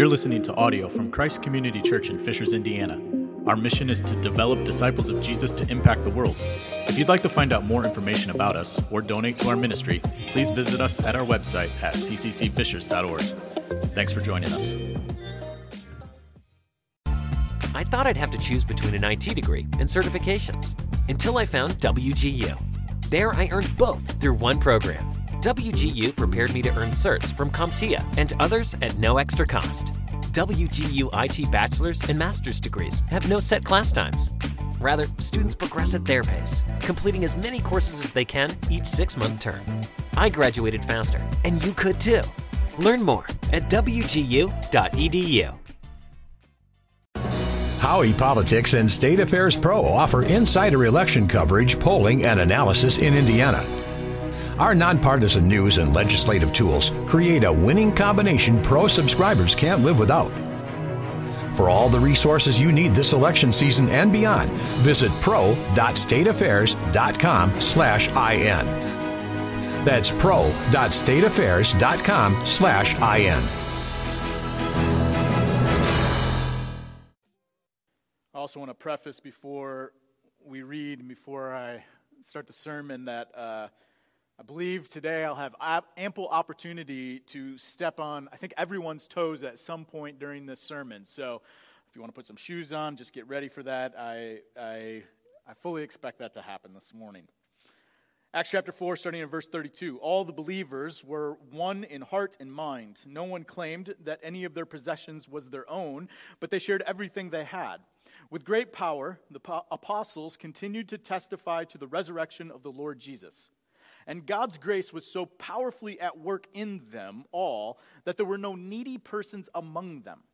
You're listening to audio from Christ Community Church in Fishers, Indiana. Our mission is to develop disciples of Jesus to impact the world. If you'd like to find out more information about us or donate to our ministry, please visit us at our website at cccfishers.org. Thanks for joining us. I thought I'd have to choose between an IT degree and certifications until I found WGU. There, I earned both through one program. WGU prepared me to earn certs from CompTIA and others at no extra cost. WGU IT bachelor's and master's degrees have no set class times. Rather, students progress at their pace, completing as many courses as they can each six month term. I graduated faster, and you could too. Learn more at WGU.edu. Howey Politics and State Affairs Pro offer insider election coverage, polling, and analysis in Indiana. Our nonpartisan news and legislative tools create a winning combination pro subscribers can't live without. For all the resources you need this election season and beyond, visit pro.stateaffairs.com slash IN. That's pro.stateaffairs.com slash IN. I also want to preface before we read before I start the sermon that uh, I believe today I'll have ample opportunity to step on, I think, everyone's toes at some point during this sermon. So if you want to put some shoes on, just get ready for that. I, I, I fully expect that to happen this morning. Acts chapter 4, starting in verse 32. All the believers were one in heart and mind. No one claimed that any of their possessions was their own, but they shared everything they had. With great power, the apostles continued to testify to the resurrection of the Lord Jesus. And God's grace was so powerfully at work in them all that there were no needy persons among them.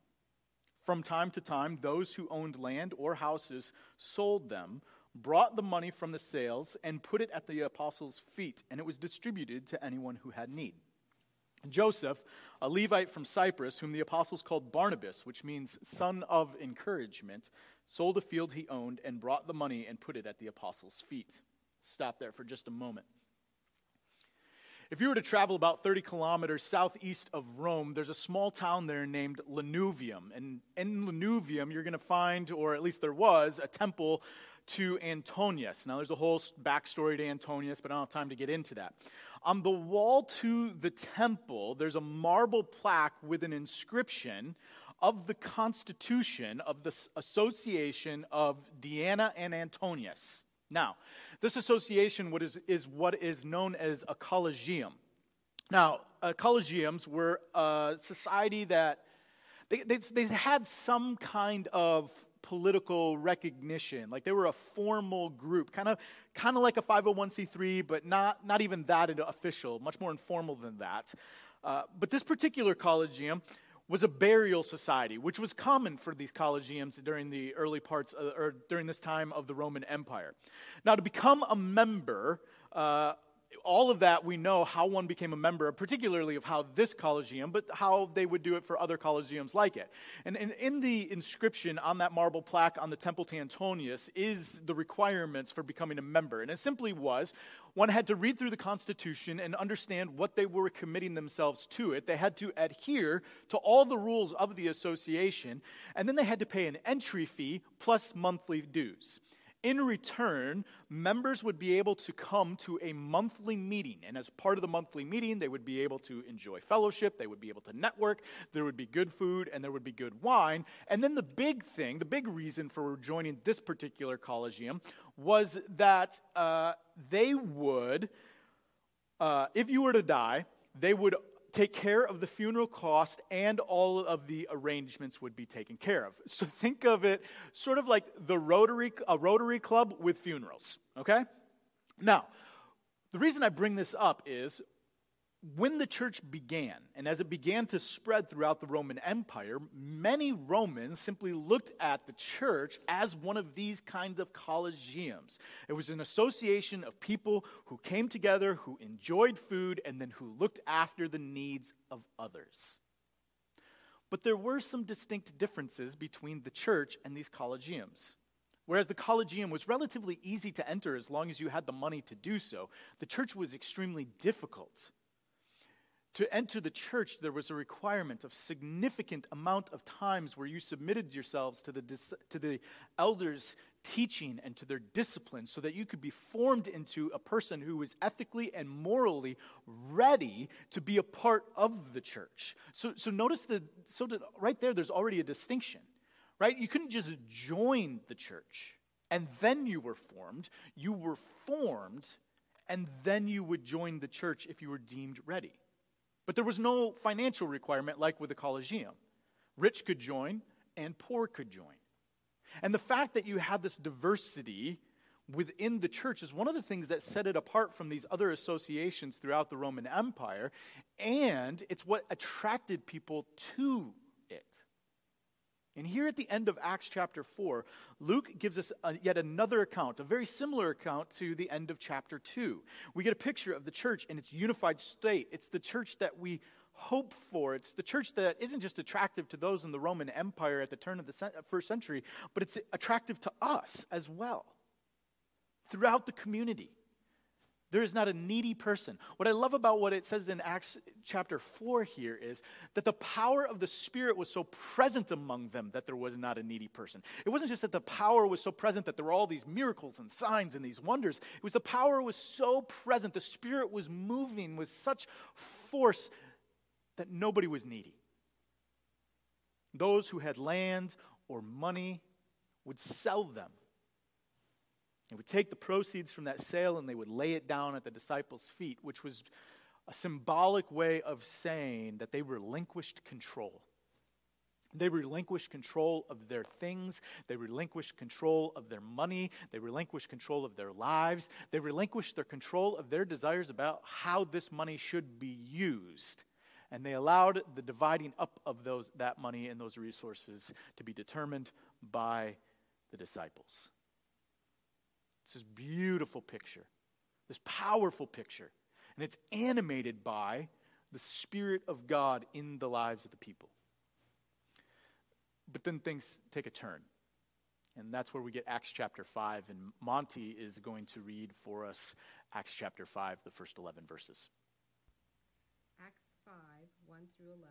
From time to time, those who owned land or houses sold them, brought the money from the sales, and put it at the apostles' feet, and it was distributed to anyone who had need. Joseph, a Levite from Cyprus, whom the apostles called Barnabas, which means son of encouragement, sold a field he owned and brought the money and put it at the apostles' feet. Stop there for just a moment. If you were to travel about 30 kilometers southeast of Rome, there's a small town there named Lanuvium. And in Lanuvium, you're going to find, or at least there was, a temple to Antonius. Now, there's a whole backstory to Antonius, but I don't have time to get into that. On the wall to the temple, there's a marble plaque with an inscription of the constitution of the Association of Diana and Antonius. Now, this association is, is what is known as a collegium. Now, uh, collegiums were a society that they, they, they had some kind of political recognition. Like they were a formal group, kind of, kind of like a 501c3, but not, not even that official, much more informal than that. Uh, but this particular collegium was a burial society, which was common for these collegiums during the early parts, of, or during this time of the Roman Empire. Now, to become a member, uh, all of that we know how one became a member, particularly of how this collegium, but how they would do it for other collegiums like it. And, and in the inscription on that marble plaque on the Temple to Antonius is the requirements for becoming a member. And it simply was one had to read through the Constitution and understand what they were committing themselves to it. They had to adhere to all the rules of the association, and then they had to pay an entry fee plus monthly dues. In return, members would be able to come to a monthly meeting. And as part of the monthly meeting, they would be able to enjoy fellowship, they would be able to network, there would be good food, and there would be good wine. And then the big thing, the big reason for joining this particular collegium was that uh, they would, uh, if you were to die, they would take care of the funeral cost and all of the arrangements would be taken care of. So think of it sort of like the Rotary, a Rotary Club with funerals, okay? Now, the reason I bring this up is when the church began, and as it began to spread throughout the Roman Empire, many Romans simply looked at the church as one of these kinds of collegiums. It was an association of people who came together, who enjoyed food, and then who looked after the needs of others. But there were some distinct differences between the church and these collegiums. Whereas the collegium was relatively easy to enter as long as you had the money to do so, the church was extremely difficult To enter the church, there was a requirement of significant amount of times where you submitted yourselves to the, to the elders' teaching and to their discipline so that you could be formed into a person who was ethically and morally ready to be a part of the church. So, so notice that, so that right there, there's already a distinction, right? You couldn't just join the church and then you were formed. You were formed and then you would join the church if you were deemed ready. But there was no financial requirement like with the Collegium. Rich could join and poor could join. And the fact that you had this diversity within the church is one of the things that set it apart from these other associations throughout the Roman Empire, and it's what attracted people to it. And here at the end of Acts chapter 4, Luke gives us a, yet another account, a very similar account to the end of chapter 2. We get a picture of the church in its unified state. It's the church that we hope for. It's the church that isn't just attractive to those in the Roman Empire at the turn of the first century, but it's attractive to us as well throughout the community. There is not a needy person. What I love about what it says in Acts chapter 4 here is that the power of the Spirit was so present among them that there was not a needy person. It wasn't just that the power was so present that there were all these miracles and signs and these wonders. It was the power was so present, the Spirit was moving with such force that nobody was needy. Those who had land or money would sell them they would take the proceeds from that sale and they would lay it down at the disciples' feet, which was a symbolic way of saying that they relinquished control. They relinquished control of their things. They relinquished control of their money. They relinquished control of their lives. They relinquished their control of their desires about how this money should be used. And they allowed the dividing up of those, that money and those resources to be determined by the disciples. It's this beautiful picture, this powerful picture. And it's animated by the Spirit of God in the lives of the people. But then things take a turn. And that's where we get Acts chapter 5. And Monty is going to read for us Acts chapter 5, the first 11 verses. Acts 5, 1 through 11.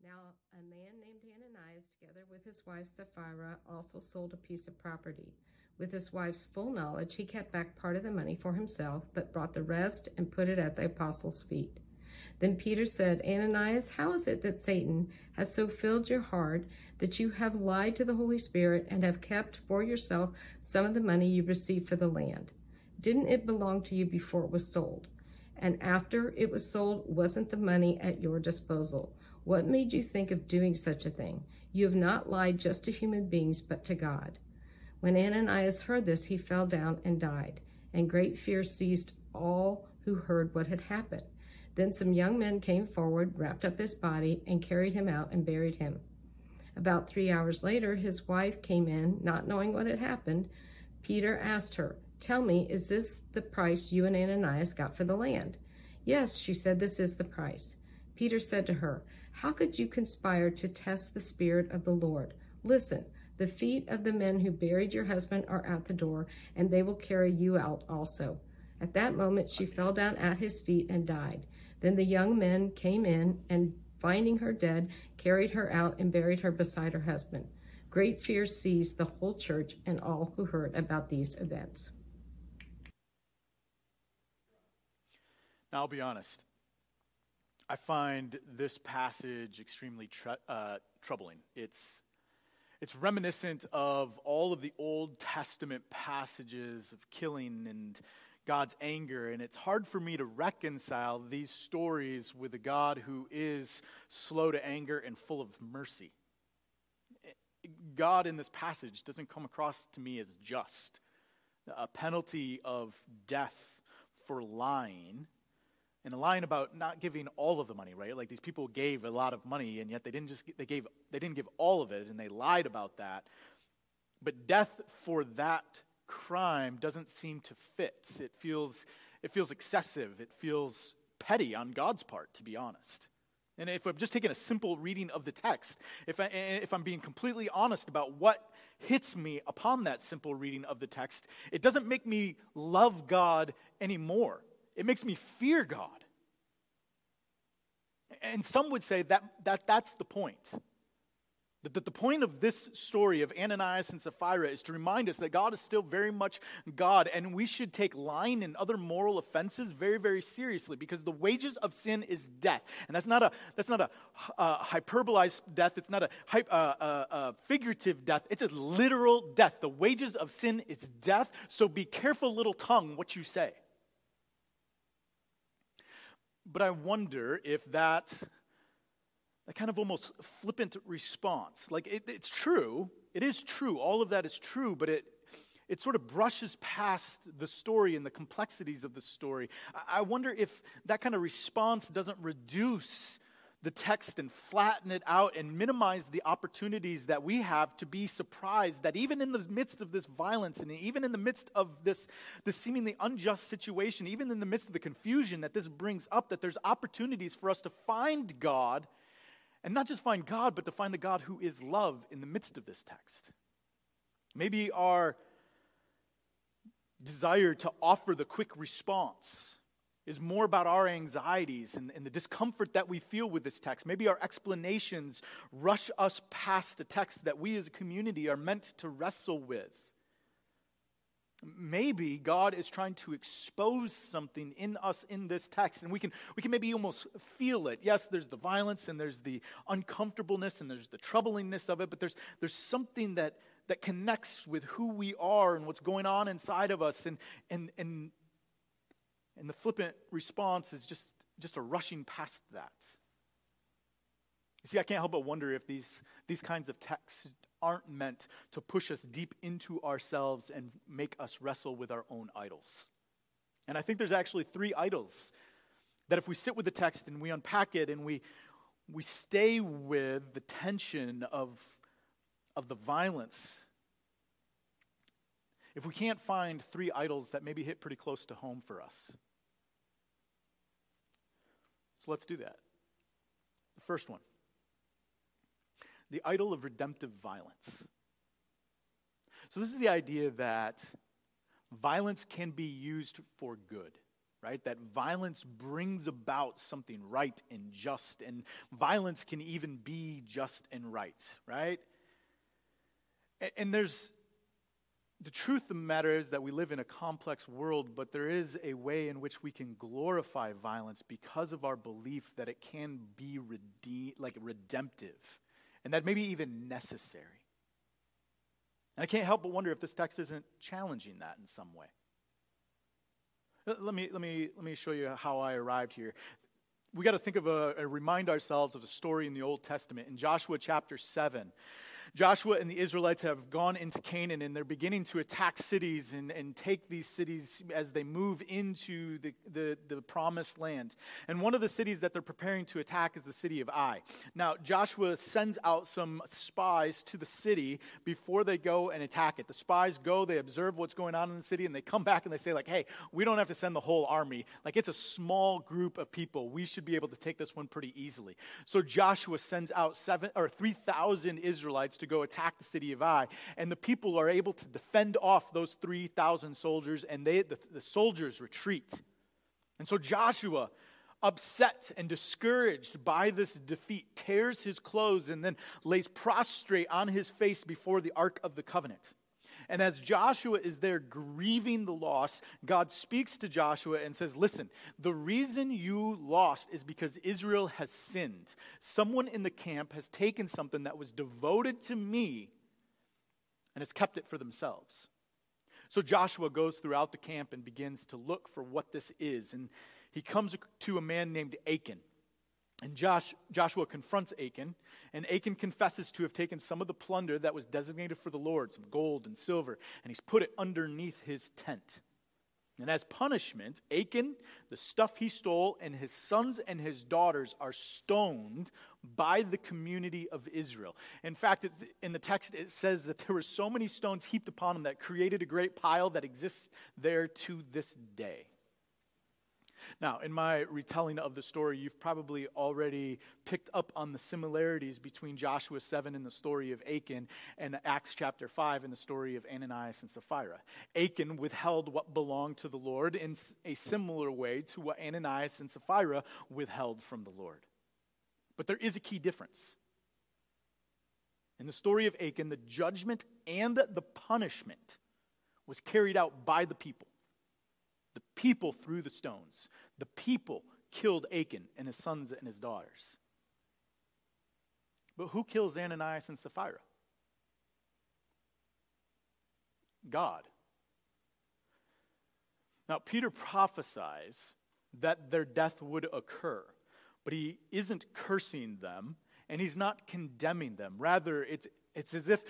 Now, a man named Ananias, together with his wife Sapphira, also sold a piece of property. With his wife's full knowledge, he kept back part of the money for himself, but brought the rest and put it at the apostles' feet. Then Peter said, Ananias, how is it that Satan has so filled your heart that you have lied to the Holy Spirit and have kept for yourself some of the money you received for the land? Didn't it belong to you before it was sold? And after it was sold, wasn't the money at your disposal? What made you think of doing such a thing? You have not lied just to human beings, but to God. When Ananias heard this, he fell down and died, and great fear seized all who heard what had happened. Then some young men came forward, wrapped up his body, and carried him out and buried him. About three hours later, his wife came in, not knowing what had happened. Peter asked her, Tell me, is this the price you and Ananias got for the land? Yes, she said, This is the price. Peter said to her, How could you conspire to test the Spirit of the Lord? Listen, the feet of the men who buried your husband are at the door, and they will carry you out also. At that moment, she fell down at his feet and died. Then the young men came in, and finding her dead, carried her out and buried her beside her husband. Great fear seized the whole church and all who heard about these events. Now, I'll be honest. I find this passage extremely tr- uh, troubling. It's it's reminiscent of all of the Old Testament passages of killing and God's anger. And it's hard for me to reconcile these stories with a God who is slow to anger and full of mercy. God in this passage doesn't come across to me as just. A penalty of death for lying and a line about not giving all of the money, right? Like these people gave a lot of money, and yet they didn't just they gave they didn't give all of it, and they lied about that. But death for that crime doesn't seem to fit. It feels it feels excessive. It feels petty on God's part, to be honest. And if I'm just taking a simple reading of the text, if, I, if I'm being completely honest about what hits me upon that simple reading of the text, it doesn't make me love God anymore. It makes me fear God. And some would say that, that that's the point. That the point of this story of Ananias and Sapphira is to remind us that God is still very much God, and we should take lying and other moral offenses very, very seriously because the wages of sin is death. And that's not a, that's not a uh, hyperbolized death, it's not a uh, uh, uh, figurative death, it's a literal death. The wages of sin is death, so be careful, little tongue, what you say. But I wonder if that that kind of almost flippant response. Like, it, it's true, it is true, all of that is true, but it, it sort of brushes past the story and the complexities of the story. I, I wonder if that kind of response doesn't reduce the text and flatten it out and minimize the opportunities that we have to be surprised that even in the midst of this violence and even in the midst of this, this seemingly unjust situation, even in the midst of the confusion that this brings up, that there's opportunities for us to find God and not just find God, but to find the God who is love in the midst of this text. Maybe our desire to offer the quick response is more about our anxieties and, and, the discomfort that we feel with this text. Maybe our explanations rush us past a text that we as a community are meant to wrestle with. Maybe God is trying to expose something in us in this text, and we can, we can maybe almost feel it. Yes, there's the violence, and there's the uncomfortableness, and there's the troublingness of it, but there's, there's something that, that connects with who we are and what's going on inside of us. And, and, and, and the flippant response is just, just a rushing past that. You see, I can't help but wonder if these, these kinds of texts aren't meant to push us deep into ourselves and make us wrestle with our own idols. And I think there's actually three idols that if we sit with the text and we unpack it and we, we stay with the tension of, of the violence, if we can't find three idols that maybe hit pretty close to home for us. So let's do that. The first one the idol of redemptive violence. So, this is the idea that violence can be used for good, right? That violence brings about something right and just, and violence can even be just and right, right? And, and there's the truth of the matter is that we live in a complex world, but there is a way in which we can glorify violence because of our belief that it can be rede- like redemptive and that maybe even necessary. And I can't help but wonder if this text isn't challenging that in some way. Uh, let me, let me, let me show you how I arrived here. We got to think of a, a, remind ourselves of a story in the Old Testament. In Joshua chapter 7, Joshua and the Israelites have gone into Canaan and they're beginning to attack cities and, and take these cities as they move into the, the, the promised land. And one of the cities that they're preparing to attack is the city of Ai. Now, Joshua sends out some spies to the city before they go and attack it. The spies go, they observe what's going on in the city, and they come back and they say, like, hey, we don't have to send the whole army. Like, it's a small group of people. We should be able to take this one pretty easily. So Joshua sends out seven or 3,000 Israelites to to go attack the city of Ai. And the people are able to defend off those 3,000 soldiers, and they, the, the soldiers retreat. And so Joshua, upset and discouraged by this defeat, tears his clothes and then lays prostrate on his face before the Ark of the Covenant. And as Joshua is there grieving the loss, God speaks to Joshua and says, Listen, the reason you lost is because Israel has sinned. Someone in the camp has taken something that was devoted to me and has kept it for themselves. So Joshua goes throughout the camp and begins to look for what this is. And he comes to a man named Achan. And Josh, Joshua confronts Achan, and Achan confesses to have taken some of the plunder that was designated for the Lord, some gold and silver, and he's put it underneath his tent. And as punishment, Achan, the stuff he stole, and his sons and his daughters are stoned by the community of Israel. In fact, in the text, it says that there were so many stones heaped upon them that created a great pile that exists there to this day. Now, in my retelling of the story, you've probably already picked up on the similarities between Joshua 7 and the story of Achan and Acts chapter 5 and the story of Ananias and Sapphira. Achan withheld what belonged to the Lord in a similar way to what Ananias and Sapphira withheld from the Lord. But there is a key difference. In the story of Achan, the judgment and the punishment was carried out by the people. People threw the stones. The people killed Achan and his sons and his daughters. But who kills Ananias and Sapphira? God. Now, Peter prophesies that their death would occur, but he isn't cursing them and he's not condemning them. Rather, it's, it's as if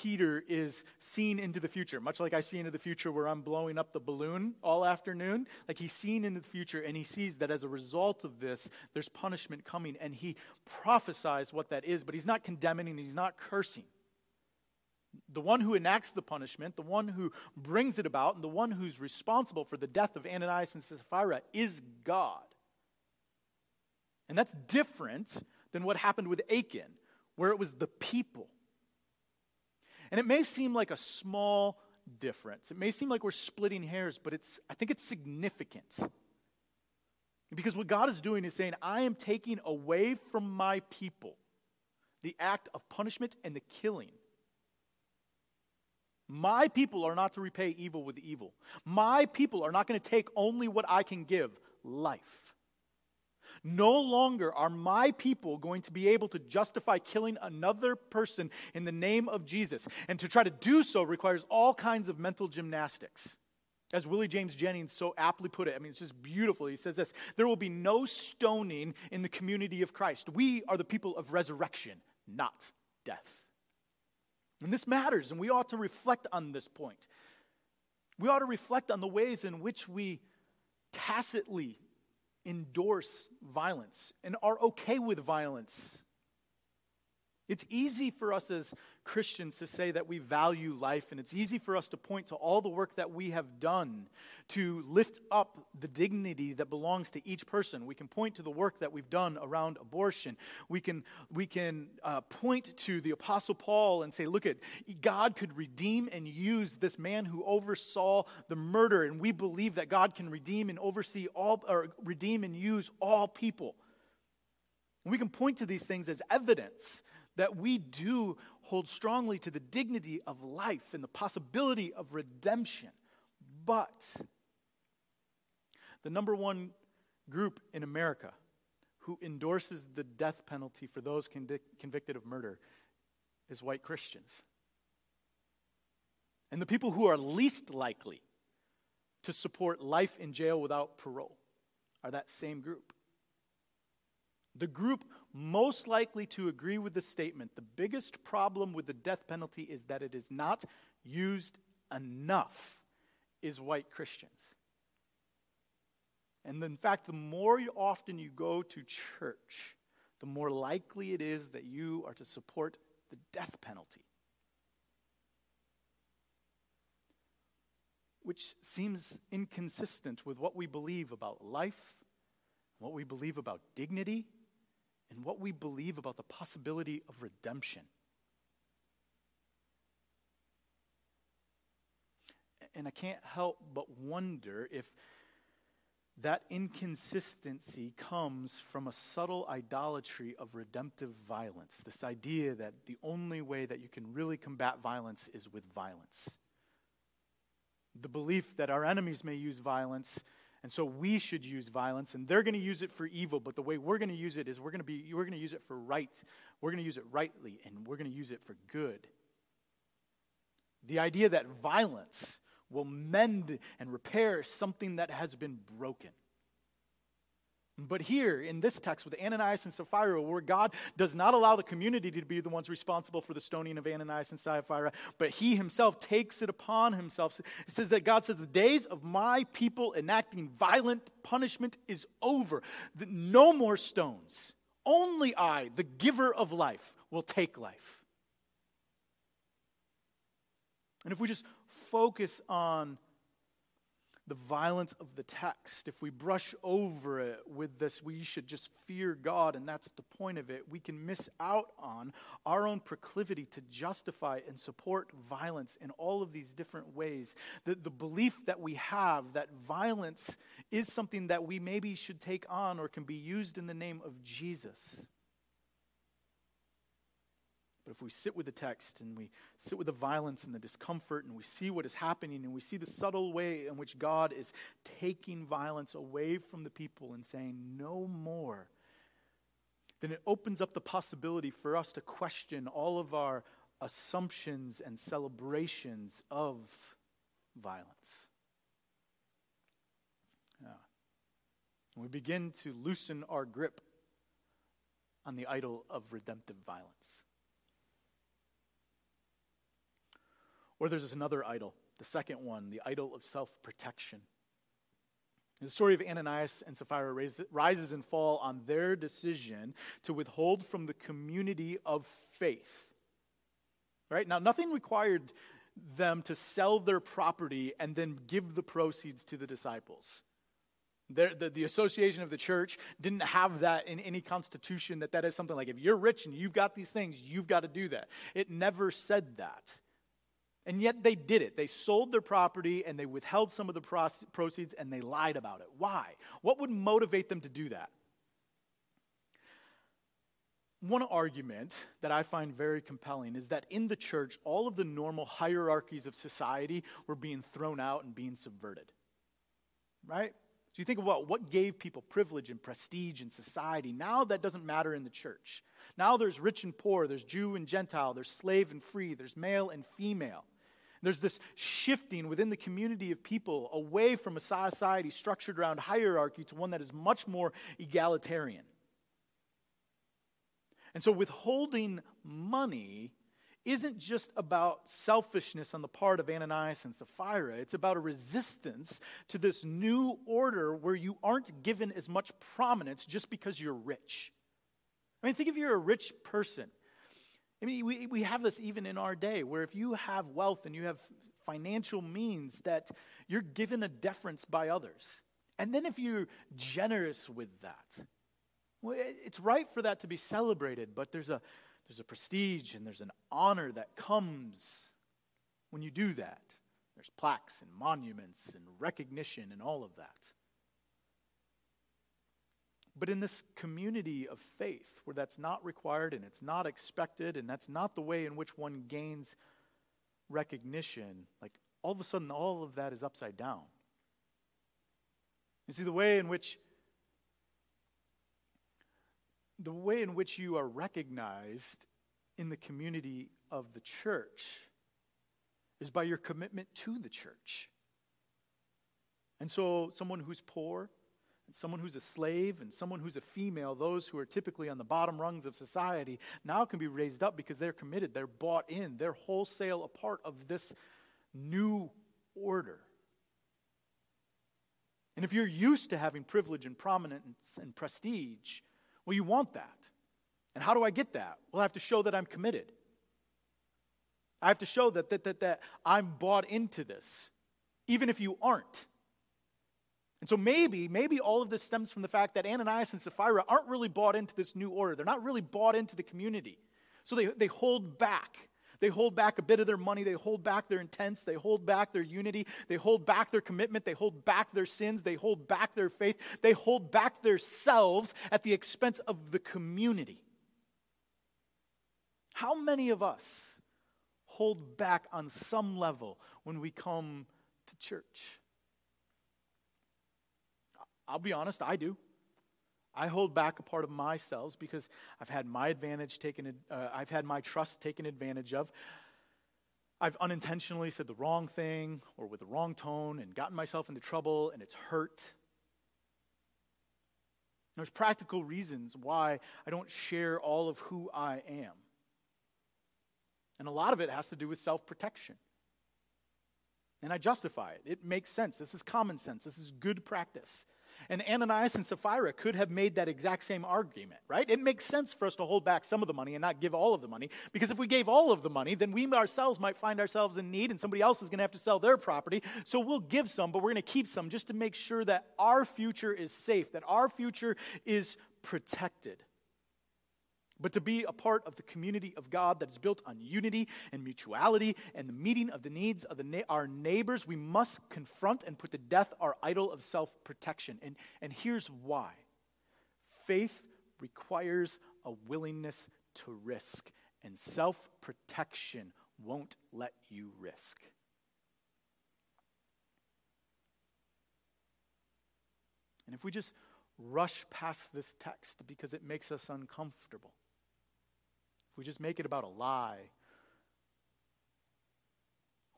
Peter is seen into the future, much like I see into the future where I'm blowing up the balloon all afternoon. Like he's seen into the future and he sees that as a result of this, there's punishment coming and he prophesies what that is, but he's not condemning and he's not cursing. The one who enacts the punishment, the one who brings it about, and the one who's responsible for the death of Ananias and Sapphira is God. And that's different than what happened with Achan, where it was the people and it may seem like a small difference. It may seem like we're splitting hairs, but it's, I think it's significant. Because what God is doing is saying, I am taking away from my people the act of punishment and the killing. My people are not to repay evil with evil. My people are not going to take only what I can give life. No longer are my people going to be able to justify killing another person in the name of Jesus. And to try to do so requires all kinds of mental gymnastics. As Willie James Jennings so aptly put it, I mean, it's just beautiful. He says this There will be no stoning in the community of Christ. We are the people of resurrection, not death. And this matters, and we ought to reflect on this point. We ought to reflect on the ways in which we tacitly endorse violence and are okay with violence. It's easy for us as Christians to say that we value life, and it's easy for us to point to all the work that we have done to lift up the dignity that belongs to each person. We can point to the work that we've done around abortion. We can, we can uh, point to the Apostle Paul and say, look at God could redeem and use this man who oversaw the murder, and we believe that God can redeem and oversee all, or redeem and use all people. We can point to these things as evidence that we do hold strongly to the dignity of life and the possibility of redemption. But the number one group in America who endorses the death penalty for those convicted of murder is white Christians. And the people who are least likely to support life in jail without parole are that same group. The group most likely to agree with the statement the biggest problem with the death penalty is that it is not used enough is white Christians. And in fact, the more often you go to church, the more likely it is that you are to support the death penalty. Which seems inconsistent with what we believe about life, what we believe about dignity, and what we believe about the possibility of redemption. And I can't help but wonder if that inconsistency comes from a subtle idolatry of redemptive violence. This idea that the only way that you can really combat violence is with violence. The belief that our enemies may use violence and so we should use violence, and they're going to use it for evil, but the way we're going to use it is we're going to be we're going to use it for right. We're going to use it rightly, and we're going to use it for good. The idea that violence will mend and repair something that has been broken. But here in this text with Ananias and Sapphira, where God does not allow the community to be the ones responsible for the stoning of Ananias and Sapphira, but he himself takes it upon himself. It says that God says, The days of my people enacting violent punishment is over. No more stones. Only I, the giver of life, will take life. And if we just focus on the violence of the text, if we brush over it with this, we should just fear God, and that's the point of it, we can miss out on our own proclivity to justify and support violence in all of these different ways. The, the belief that we have that violence is something that we maybe should take on or can be used in the name of Jesus. But if we sit with the text and we sit with the violence and the discomfort and we see what is happening and we see the subtle way in which God is taking violence away from the people and saying, no more, then it opens up the possibility for us to question all of our assumptions and celebrations of violence. Yeah. we begin to loosen our grip on the idol of redemptive violence. Or there's this another idol, the second one, the idol of self protection. The story of Ananias and Sapphira rises and falls on their decision to withhold from the community of faith. Right? Now, nothing required them to sell their property and then give the proceeds to the disciples. The, the, the, association of the church didn't have that in any constitution that that is something like if you're rich and you've got these things, you've got to do that. It never said that. And yet they did it. They sold their property and they withheld some of the proceeds and they lied about it. Why? What would motivate them to do that? One argument that I find very compelling is that in the church, all of the normal hierarchies of society were being thrown out and being subverted. Right? So you think about what gave people privilege and prestige in society. Now that doesn't matter in the church. Now there's rich and poor, there's Jew and Gentile, there's slave and free, there's male and female. There's this shifting within the community of people away from a society structured around hierarchy to one that is much more egalitarian. And so withholding money isn't just about selfishness on the part of Ananias and Sapphira. It's about a resistance to this new order where you aren't given as much prominence just because you're rich. I mean, think if you're a rich person I mean, we, we have this even in our day where if you have wealth and you have financial means, that you're given a deference by others. And then if you're generous with that, well, it's right for that to be celebrated, but there's a, there's a prestige and there's an honor that comes when you do that. There's plaques and monuments and recognition and all of that. But in this community of faith where that's not required and it's not expected and that's not the way in which one gains recognition, like all of a sudden all of that is upside down. You see, the way in which the way in which you are recognized in the community of the church is by your commitment to the church. And so, someone who's poor, someone who's a slave and someone who's a female, those who are typically on the bottom rungs of society, now can be raised up because they're committed, they're bought in, they're wholesale a part of this new order. And if you're used to having privilege and prominence and prestige, well, you want that. And how do I get that? Well, I have to show that I'm committed. I have to show that, that, that, that I'm bought into this, even if you aren't. And so maybe, maybe all of this stems from the fact that Ananias and Sapphira aren't really bought into this new order. They're not really bought into the community. So they, they hold back. They hold back a bit of their money. They hold back their intents. They hold back their unity. They hold back their commitment. They hold back their sins. They hold back their faith. They hold back themselves at the expense of the community. How many of us hold back on some level when we come to church? I'll be honest, I do. I hold back a part of myself because I've had my advantage taken, uh, I've had my trust taken advantage of. I've unintentionally said the wrong thing or with the wrong tone and gotten myself into trouble and it's hurt. There's practical reasons why I don't share all of who I am. And a lot of it has to do with self protection. And I justify it. It makes sense. This is common sense. This is good practice. And Ananias and Sapphira could have made that exact same argument, right? It makes sense for us to hold back some of the money and not give all of the money, because if we gave all of the money, then we ourselves might find ourselves in need and somebody else is going to have to sell their property. So we'll give some, but we're going to keep some just to make sure that our future is safe, that our future is protected but to be a part of the community of God that is built on unity and mutuality and the meeting of the needs of the na- our neighbors, we must confront and put to death our idol of self protection. And, and here's why faith requires a willingness to risk, and self protection won't let you risk. And if we just rush past this text because it makes us uncomfortable, if we just make it about a lie,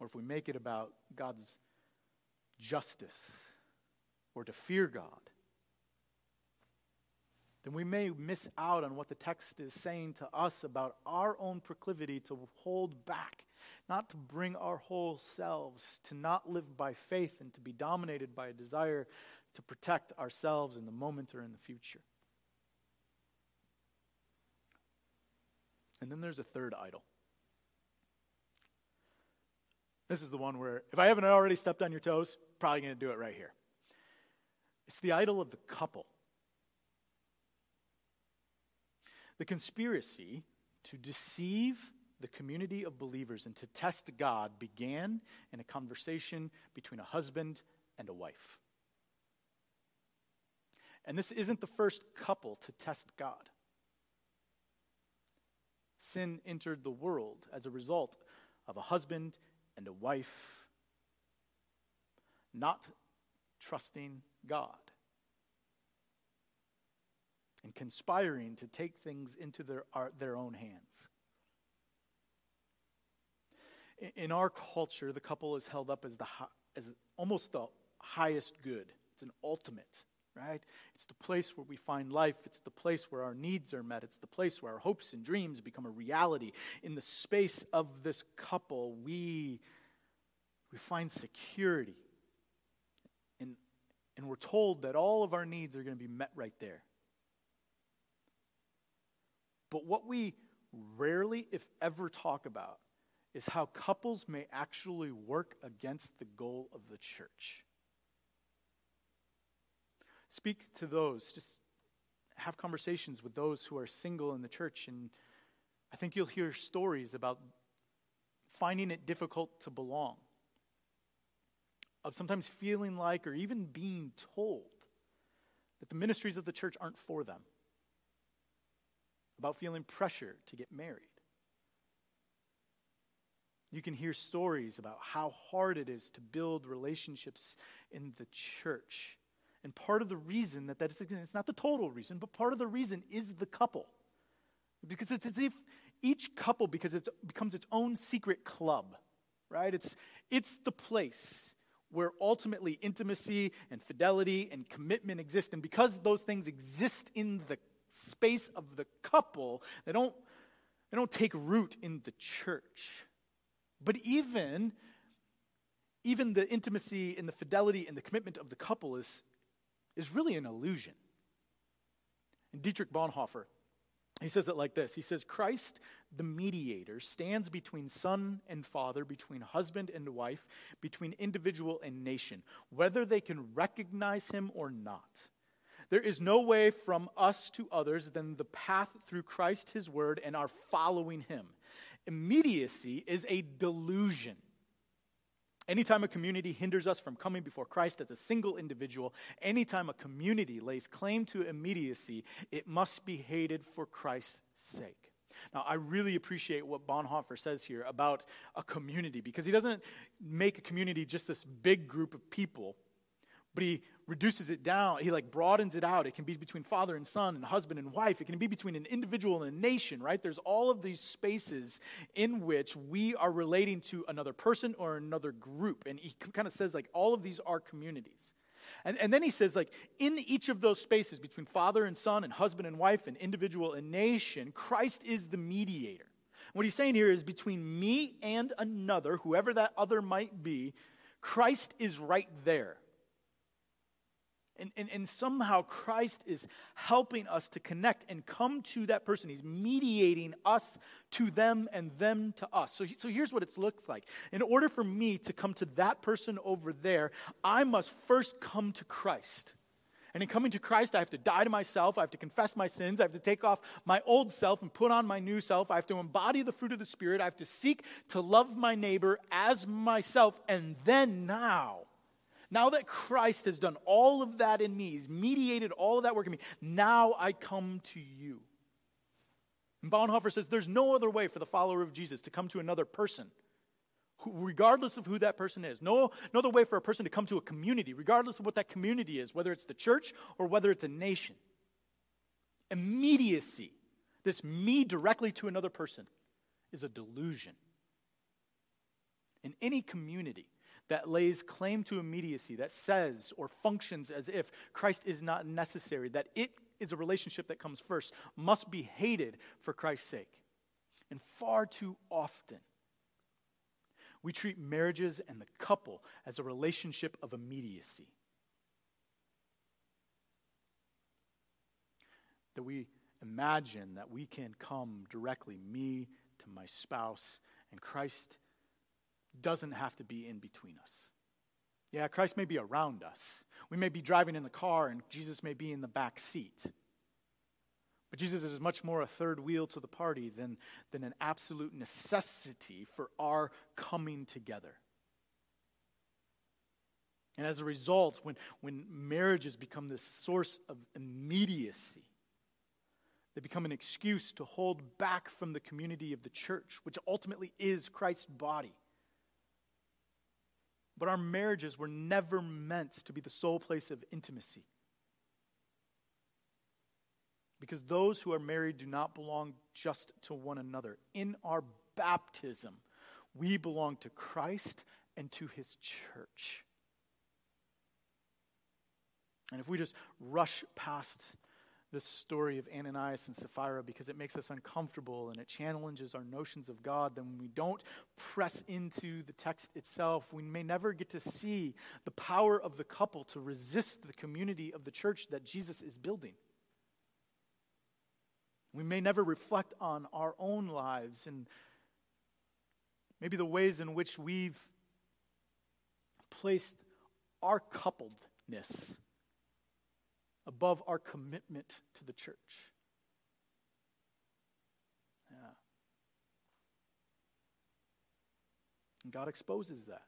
or if we make it about God's justice, or to fear God, then we may miss out on what the text is saying to us about our own proclivity to hold back, not to bring our whole selves, to not live by faith, and to be dominated by a desire to protect ourselves in the moment or in the future. And then there's a third idol. This is the one where, if I haven't already stepped on your toes, probably going to do it right here. It's the idol of the couple. The conspiracy to deceive the community of believers and to test God began in a conversation between a husband and a wife. And this isn't the first couple to test God sin entered the world as a result of a husband and a wife not trusting God and conspiring to take things into their, their own hands. In our culture, the couple is held up as, the, as almost the highest good. It's an ultimate right? It's the place where we find life. It's the place where our needs are met. It's the place where our hopes and dreams become a reality. In the space of this couple, we, we find security. And, and we're told that all of our needs are going to be met right there. But what we rarely, if ever, talk about is how couples may actually work against the goal of the church. Speak to those. Just have conversations with those who are single in the church. And I think you'll hear stories about finding it difficult to belong, of sometimes feeling like or even being told that the ministries of the church aren't for them, about feeling pressure to get married. You can hear stories about how hard it is to build relationships in the church and part of the reason that that is, it's not the total reason, but part of the reason is the couple. Because it's as if each couple, because it becomes its own secret club, right? It's, it's the place where ultimately intimacy and fidelity and commitment exist. And because those things exist in the space of the couple, they don't, they don't take root in the church. But even, even the intimacy and the fidelity and the commitment of the couple is is really an illusion. And Dietrich Bonhoeffer, he says it like this He says, Christ, the mediator, stands between son and father, between husband and wife, between individual and nation, whether they can recognize him or not. There is no way from us to others than the path through Christ, his word, and our following him. Immediacy is a delusion. Anytime a community hinders us from coming before Christ as a single individual, anytime a community lays claim to immediacy, it must be hated for Christ's sake. Now, I really appreciate what Bonhoeffer says here about a community because he doesn't make a community just this big group of people but he reduces it down. He like broadens it out. It can be between father and son and husband and wife. It can be between an individual and a nation, right? There's all of these spaces in which we are relating to another person or another group. And he kind of says like all of these are communities. And, and then he says, like, in each of those spaces between father and son and husband and wife and individual and nation, Christ is the mediator. What he's saying here is between me and another, whoever that other might be, Christ is right there. And, and, and somehow Christ is helping us to connect and come to that person. He's mediating us to them and them to us. So, so here's what it looks like. In order for me to come to that person over there, I must first come to Christ. And in coming to Christ, I have to die to myself. I have to confess my sins. I have to take off my old self and put on my new self. I have to embody the fruit of the Spirit. I have to seek to love my neighbor as myself. And then now, now that Christ has done all of that in me, He's mediated all of that work in me, now I come to you. And Bonhoeffer says there's no other way for the follower of Jesus to come to another person, regardless of who that person is. No, no other way for a person to come to a community, regardless of what that community is, whether it's the church or whether it's a nation. Immediacy, this me directly to another person, is a delusion. In any community, that lays claim to immediacy, that says or functions as if Christ is not necessary, that it is a relationship that comes first, must be hated for Christ's sake. And far too often, we treat marriages and the couple as a relationship of immediacy. That we imagine that we can come directly, me to my spouse, and Christ doesn't have to be in between us. Yeah, Christ may be around us. We may be driving in the car and Jesus may be in the back seat. But Jesus is much more a third wheel to the party than, than an absolute necessity for our coming together. And as a result, when, when marriages become this source of immediacy, they become an excuse to hold back from the community of the church, which ultimately is Christ's body. But our marriages were never meant to be the sole place of intimacy. Because those who are married do not belong just to one another. In our baptism, we belong to Christ and to his church. And if we just rush past this story of Ananias and Sapphira because it makes us uncomfortable and it challenges our notions of God, then when we don't press into the text itself, we may never get to see the power of the couple to resist the community of the church that Jesus is building. We may never reflect on our own lives and maybe the ways in which we've placed our coupledness above our commitment to the church. Yeah. And God exposes that.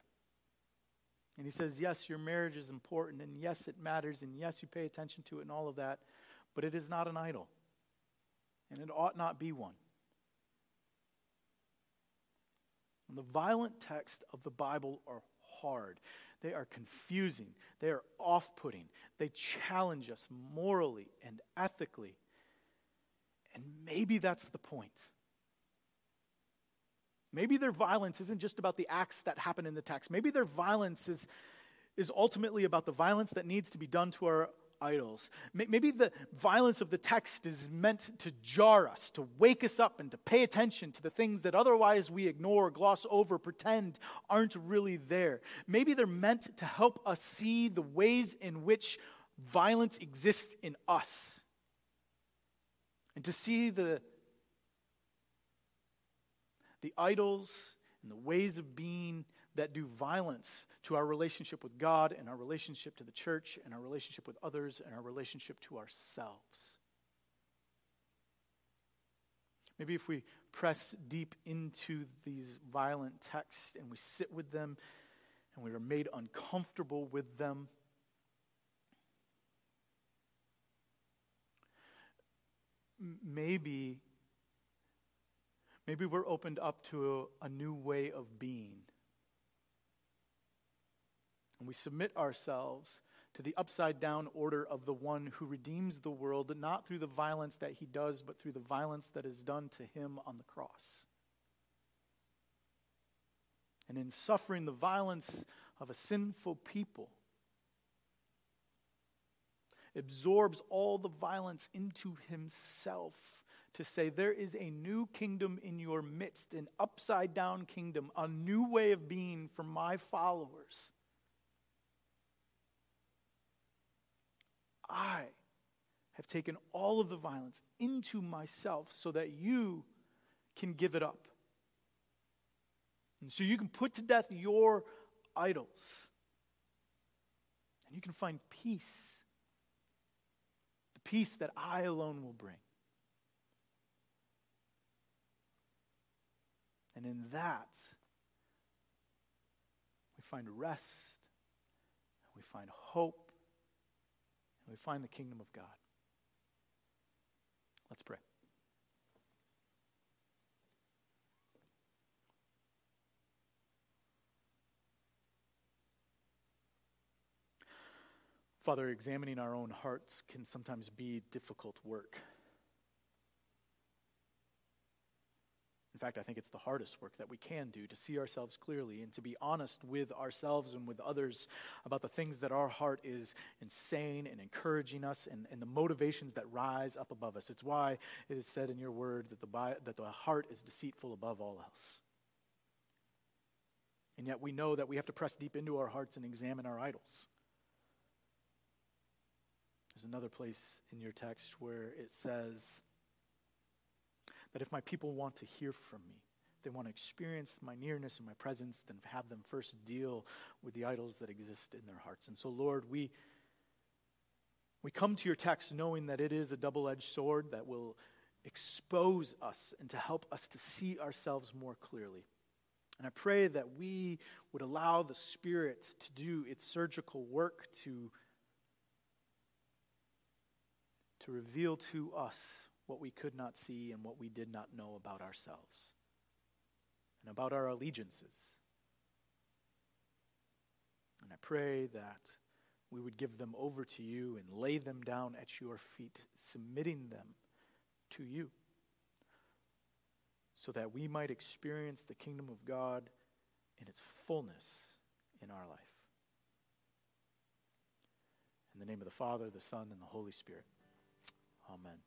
And He says, yes, your marriage is important, and yes, it matters, and yes, you pay attention to it, and all of that, but it is not an idol. And it ought not be one. And the violent texts of the Bible are hard. They are confusing. They are off putting. They challenge us morally and ethically. And maybe that's the point. Maybe their violence isn't just about the acts that happen in the text. Maybe their violence is, is ultimately about the violence that needs to be done to our idols. Maybe the violence of the text is meant to jar us, to wake us up, and to pay attention to the things that otherwise we ignore, gloss over, pretend aren't really there. Maybe they're meant to help us see the ways in which violence exists in us and to see the, the idols and the ways of being that do violence to our relationship with God and our relationship to the church and our relationship with others and our relationship to ourselves. Maybe if we press deep into these violent texts and we sit with them and we are made uncomfortable with them, maybe maybe we're opened up to a, a new way of being and we submit ourselves to the upside down order of the one who redeems the world, not through the violence that he does, but through the violence that is done to him on the cross. And in suffering the violence of a sinful people, absorbs all the violence into himself to say, There is a new kingdom in your midst, an upside down kingdom, a new way of being for my followers I have taken all of the violence into myself so that you can give it up. And so you can put to death your idols. And you can find peace. The peace that I alone will bring. And in that, we find rest, we find hope, we find the kingdom of God. Let's pray. Father, examining our own hearts can sometimes be difficult work. In fact, I think it's the hardest work that we can do to see ourselves clearly and to be honest with ourselves and with others about the things that our heart is insane and encouraging us and, and the motivations that rise up above us. It's why it is said in your word that the, that the heart is deceitful above all else. And yet we know that we have to press deep into our hearts and examine our idols. There's another place in your text where it says, that if my people want to hear from me, they want to experience my nearness and my presence, then have them first deal with the idols that exist in their hearts. And so, Lord, we, we come to your text knowing that it is a double edged sword that will expose us and to help us to see ourselves more clearly. And I pray that we would allow the Spirit to do its surgical work to, to reveal to us what we could not see and what we did not know about ourselves and about our allegiances. And I pray that we would give them over to you and lay them down at your feet, submitting them to you, so that we might experience the kingdom of God in its fullness in our life. In the name of the Father, the Son, and the Holy Spirit. Amen.